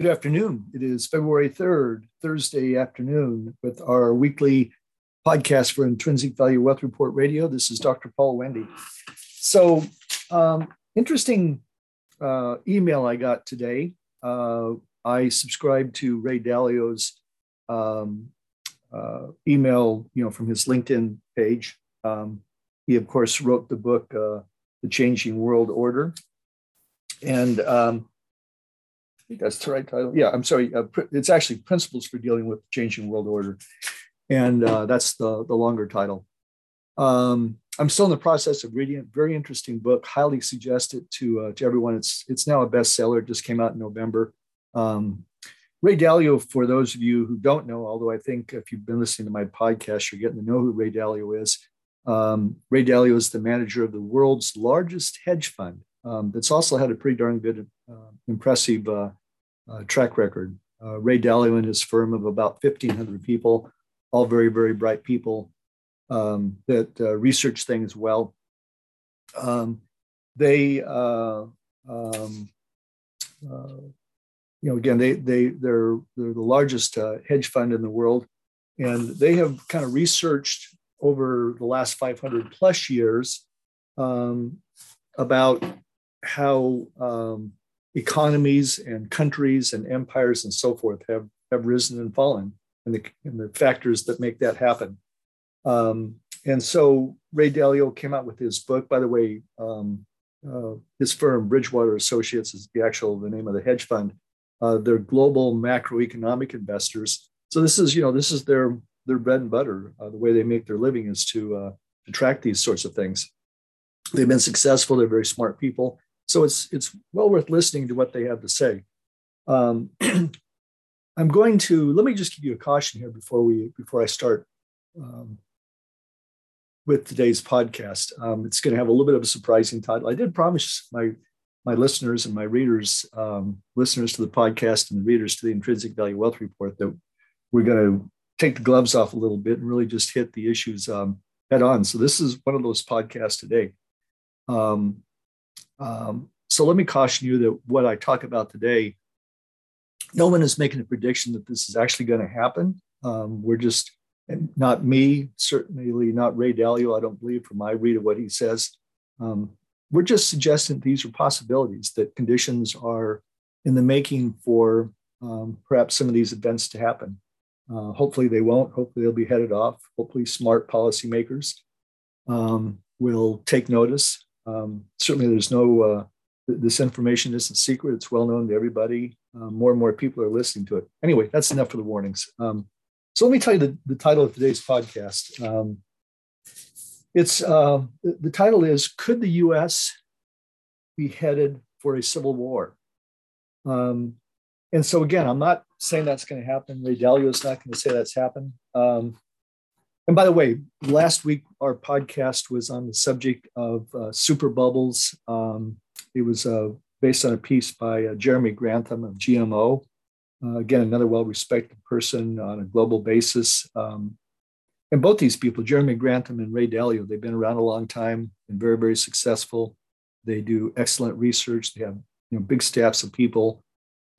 Good afternoon. It is February 3rd, Thursday afternoon, with our weekly podcast for Intrinsic Value Wealth Report Radio. This is Dr. Paul Wendy. So, um, interesting uh, email I got today. Uh, I subscribed to Ray Dalio's um, uh, email, you know, from his LinkedIn page. Um, he, of course, wrote the book uh, "The Changing World Order," and um, think that's the right title. Yeah, I'm sorry. Uh, it's actually Principles for Dealing with Changing World Order. And uh, that's the, the longer title. Um, I'm still in the process of reading it. Very interesting book. Highly suggest it to, uh, to everyone. It's, it's now a bestseller. It just came out in November. Um, Ray Dalio, for those of you who don't know, although I think if you've been listening to my podcast, you're getting to know who Ray Dalio is. Um, Ray Dalio is the manager of the world's largest hedge fund. Um, that's also had a pretty darn good, uh, impressive uh, uh, track record. Uh, Ray Dalio and his firm of about 1,500 people, all very, very bright people um, that uh, research things well. Um, they, uh, um, uh, you know, again, they they they're they're the largest uh, hedge fund in the world, and they have kind of researched over the last 500 plus years um, about how um, economies and countries and empires and so forth have, have risen and fallen and the, and the factors that make that happen. Um, and so Ray Dalio came out with his book. By the way, um, uh, his firm, Bridgewater Associates, is the actual the name of the hedge fund. Uh, they're global macroeconomic investors. So this is, you know, this is their their bread and butter. Uh, the way they make their living is to uh, to track these sorts of things. They've been successful. They're very smart people. So it's it's well worth listening to what they have to say. Um, I'm going to let me just give you a caution here before we before I start um, with today's podcast. Um, it's going to have a little bit of a surprising title. I did promise my my listeners and my readers, um, listeners to the podcast and the readers to the Intrinsic Value Wealth Report, that we're going to take the gloves off a little bit and really just hit the issues um, head on. So this is one of those podcasts today. Um, um, so let me caution you that what I talk about today, no one is making a prediction that this is actually going to happen. Um, we're just not me, certainly not Ray Dalio. I don't believe from my read of what he says. Um, we're just suggesting these are possibilities that conditions are in the making for um, perhaps some of these events to happen. Uh, hopefully they won't. Hopefully they'll be headed off. Hopefully smart policymakers um, will take notice um, certainly, there's no, uh, this information isn't secret. It's well known to everybody. Uh, more and more people are listening to it. Anyway, that's enough for the warnings. Um, so let me tell you the, the title of today's podcast. Um, it's uh, the, the title is Could the U.S. be headed for a civil war? Um, and so again, I'm not saying that's going to happen. Ray Dalio is not going to say that's happened. Um, and by the way, last week our podcast was on the subject of uh, super bubbles. Um, it was uh, based on a piece by uh, Jeremy Grantham of GMO. Uh, again, another well respected person on a global basis. Um, and both these people, Jeremy Grantham and Ray Dalio, they've been around a long time and very, very successful. They do excellent research. They have you know, big staffs of people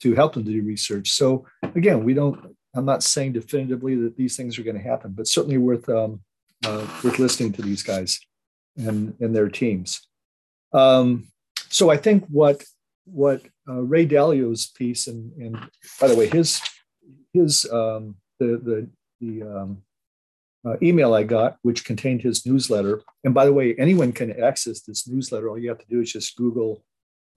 to help them to do research. So again, we don't I'm not saying definitively that these things are going to happen, but certainly worth um, uh, worth listening to these guys and and their teams. Um, so I think what what uh, Ray Dalio's piece and and by the way his his um, the the the um, uh, email I got, which contained his newsletter. And by the way, anyone can access this newsletter. All you have to do is just Google,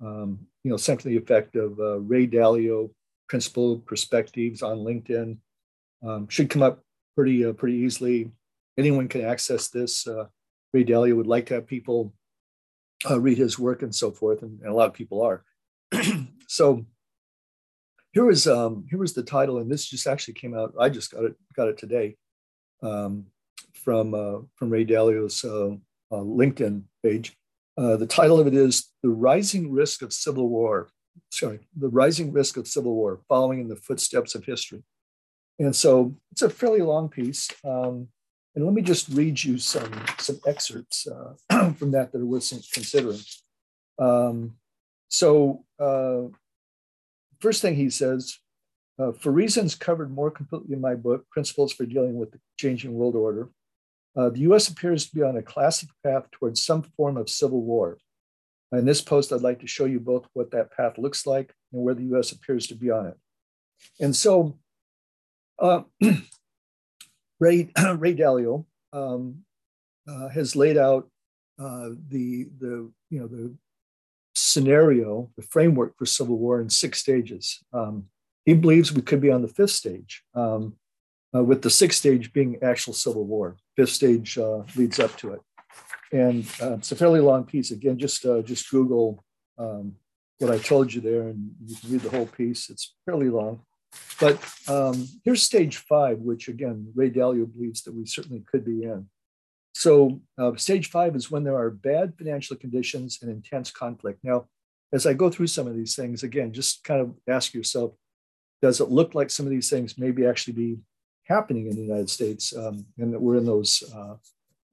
um, you know, something the effect of uh, Ray Dalio principled perspectives on LinkedIn. Um, should come up pretty uh, pretty easily. Anyone can access this. Uh, Ray Dalio would like to have people uh, read his work and so forth, and, and a lot of people are. so here was um, here was the title, and this just actually came out. I just got it got it today um, from uh, from Ray Dalio's uh, uh, LinkedIn page. the title of it is "The Rising Risk of Civil War: sorry, the rising risk of civil war, following in the footsteps of history. And so it's a fairly long piece. Um, and let me just read you some, some excerpts uh, from that that are worth considering. Um, so, uh, first thing he says, uh, for reasons covered more completely in my book, Principles for Dealing with the Changing World Order, uh, the US appears to be on a classic path towards some form of civil war. In this post, I'd like to show you both what that path looks like and where the US appears to be on it. And so, uh, Ray, Ray Dalio um, uh, has laid out uh, the, the, you know, the scenario, the framework for civil war in six stages. Um, he believes we could be on the fifth stage, um, uh, with the sixth stage being actual civil war. Fifth stage uh, leads up to it, and uh, it's a fairly long piece. Again, just uh, just Google um, what I told you there, and you can read the whole piece. It's fairly long, but um, here's stage five, which again Ray Dalio believes that we certainly could be in. So uh, stage five is when there are bad financial conditions and intense conflict. Now, as I go through some of these things, again, just kind of ask yourself, does it look like some of these things maybe actually be happening in the United States, um, and that we're in those uh,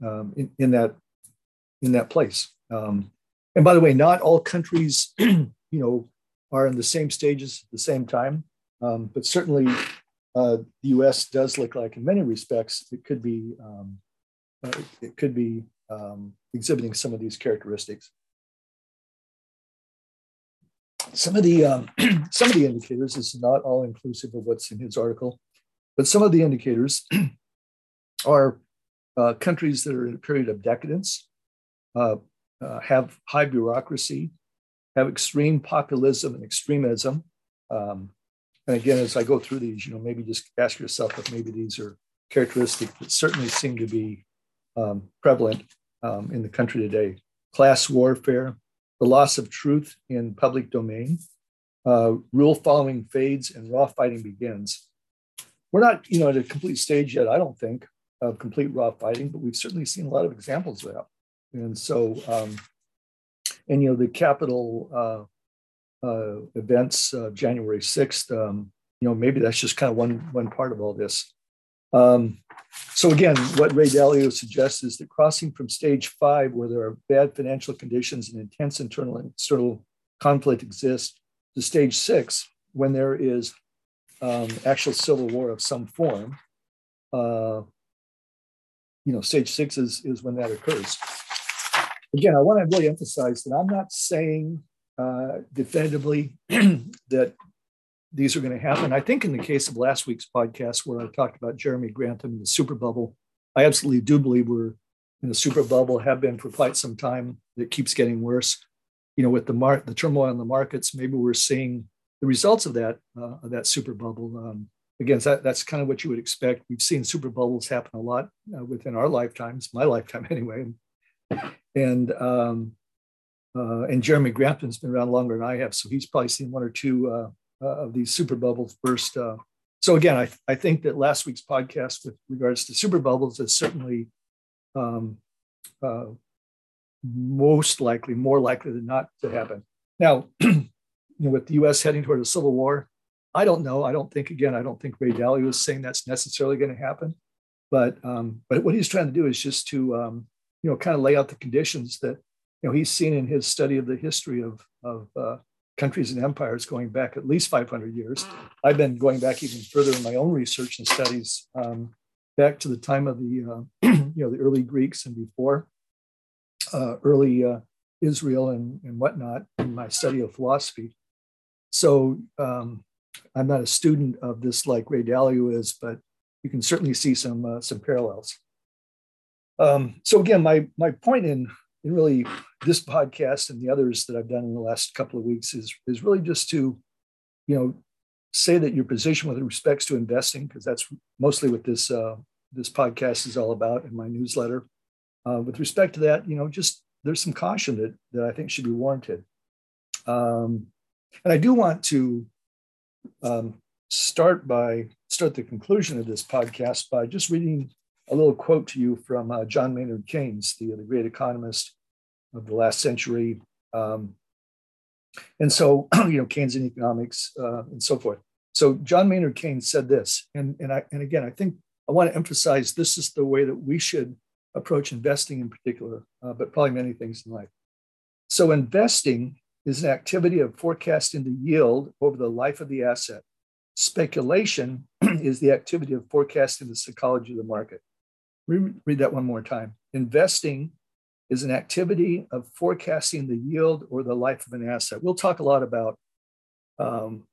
um, in, in, that in that place? Um, and by the way, not all countries, you know, are in the same stages at the same time, um, but certainly uh, the U.S. does look like, in many respects, it could be um, uh, it could be um, exhibiting some of these characteristics. Some of the um, some of the indicators is not all inclusive of what's in his article, but some of the indicators are uh, countries that are in a period of decadence, uh, uh, have high bureaucracy, have extreme populism and extremism. Um, and again, as I go through these, you know, maybe just ask yourself if maybe these are characteristics that certainly seem to be um, prevalent um, in the country today class warfare, the loss of truth in public domain, uh, rule following fades, and raw fighting begins. We're not, you know, at a complete stage yet, I don't think, of complete raw fighting, but we've certainly seen a lot of examples of that. And so, um, and you know, the Capitol uh, uh, events, uh, January 6th, um, you know, maybe that's just kind of one, one part of all this. Um, so again, what Ray Dalio suggests is that crossing from stage five, where there are bad financial conditions and intense internal and external conflict exists, to stage six, when there is um, actual civil war of some form, uh, you know, stage six is, is when that occurs. Again, I want to really emphasize that I'm not saying uh, definitively that these are going to happen. I think in the case of last week's podcast, where I talked about Jeremy Grantham and the super bubble, I absolutely do believe we're in a super bubble, have been for quite some time. It keeps getting worse. You know, with the mar- the turmoil in the markets, maybe we're seeing the results of that uh, of that super bubble. Um, again, that, that's kind of what you would expect. We've seen super bubbles happen a lot uh, within our lifetimes, my lifetime anyway. And um, uh, and Jeremy Grantham's been around longer than I have, so he's probably seen one or two uh, uh, of these super bubbles burst. Uh, so again, I, I think that last week's podcast with regards to super bubbles is certainly um, most likely, more likely than not to happen. Now, you know, with the U.S. heading toward a civil war, I don't know. I don't think again. I don't think Ray Dalio is saying that's necessarily going to happen. But um, but what he's trying to do is just to um, you know kind of lay out the conditions that you know he's seen in his study of the history of of uh, countries and empires going back at least 500 years. I've been going back even further in my own research and studies, um, back to the time of the uh, you know the early Greeks and before, uh, early uh, Israel and, and whatnot in my study of philosophy. So um, I'm not a student of this like Ray Dalio is, but you can certainly see some uh, some parallels. Um, so again, my my point in and really this podcast and the others that I've done in the last couple of weeks is is really just to, you know, say that your position with respects to investing, because that's mostly what this uh, this podcast is all about in my newsletter. Uh, with respect to that, you know, just there's some caution that that I think should be warranted. Um, and I do want to um, start by start the conclusion of this podcast by just reading a little quote to you from uh, John Maynard Keynes, the, the great economist of the last century. Um, and so, you know, Keynesian economics uh, and so forth. So John Maynard Keynes said this, and, and, I, and again, I think I want to emphasize this is the way that we should approach investing in particular, uh, but probably many things in life. So investing is an activity of forecasting the yield over the life of the asset. Speculation is the activity of forecasting the psychology of the market. Read that one more time. Investing is an activity of forecasting the yield or the life of an asset. We'll talk a lot about um,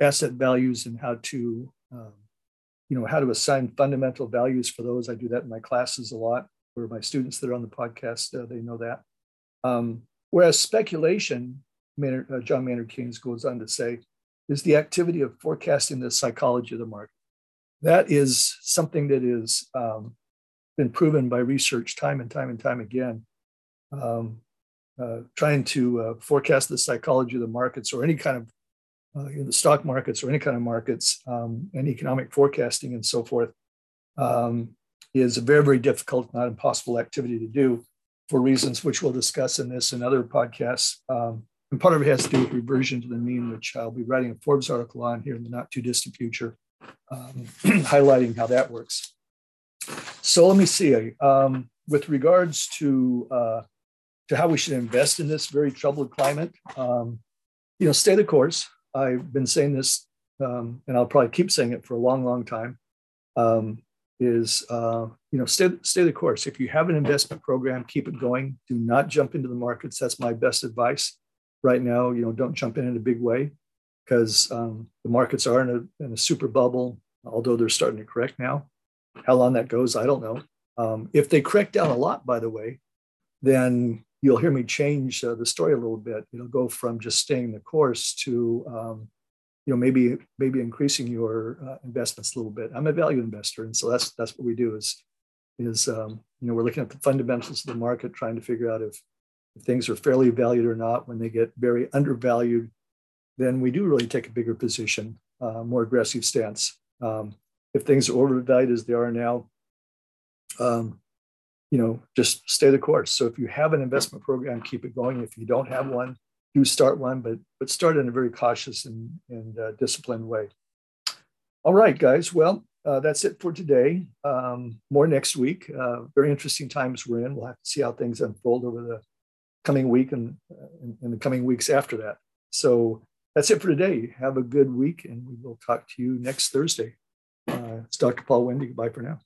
asset values and how to, um, you know, how to assign fundamental values for those. I do that in my classes a lot. For my students that are on the podcast, uh, they know that. Um, whereas speculation, Maynard, uh, John Maynard Keynes goes on to say, is the activity of forecasting the psychology of the market. That is something that is um, been proven by research time and time and time again. Um, uh, trying to uh, forecast the psychology of the markets or any kind of uh, the stock markets or any kind of markets um, and economic forecasting and so forth um, is a very, very difficult, not impossible activity to do for reasons which we'll discuss in this and other podcasts. Um, and part of it has to do with reversion to the mean, which I'll be writing a Forbes article on here in the not too distant future, um, highlighting how that works. So let me see. Um, with regards to uh, to how we should invest in this very troubled climate, um, you know, stay the course. I've been saying this, um, and I'll probably keep saying it for a long, long time. Um, is uh, you know stay stay the course. If you have an investment program, keep it going. Do not jump into the markets. That's my best advice right now. You know, don't jump in in a big way because um, the markets are in a, in a super bubble. Although they're starting to correct now. How long that goes, I don't know. Um, if they crack down a lot, by the way, then you'll hear me change uh, the story a little bit. It'll go from just staying the course to um, you know maybe maybe increasing your uh, investments a little bit. I'm a value investor, and so that's that's what we do is is um, you know we're looking at the fundamentals of the market, trying to figure out if, if things are fairly valued or not. When they get very undervalued, then we do really take a bigger position, uh, more aggressive stance. Um, if things are overvalued as they are now, um, you know, just stay the course. So if you have an investment program, keep it going. If you don't have one, do start one, but but start in a very cautious and, and uh, disciplined way. All right, guys. Well, uh, that's it for today. Um, more next week. Uh, very interesting times we're in. We'll have to see how things unfold over the coming week and in, in the coming weeks after that. So that's it for today. Have a good week, and we will talk to you next Thursday. Uh, it's Dr. Paul Wendy. Bye for now.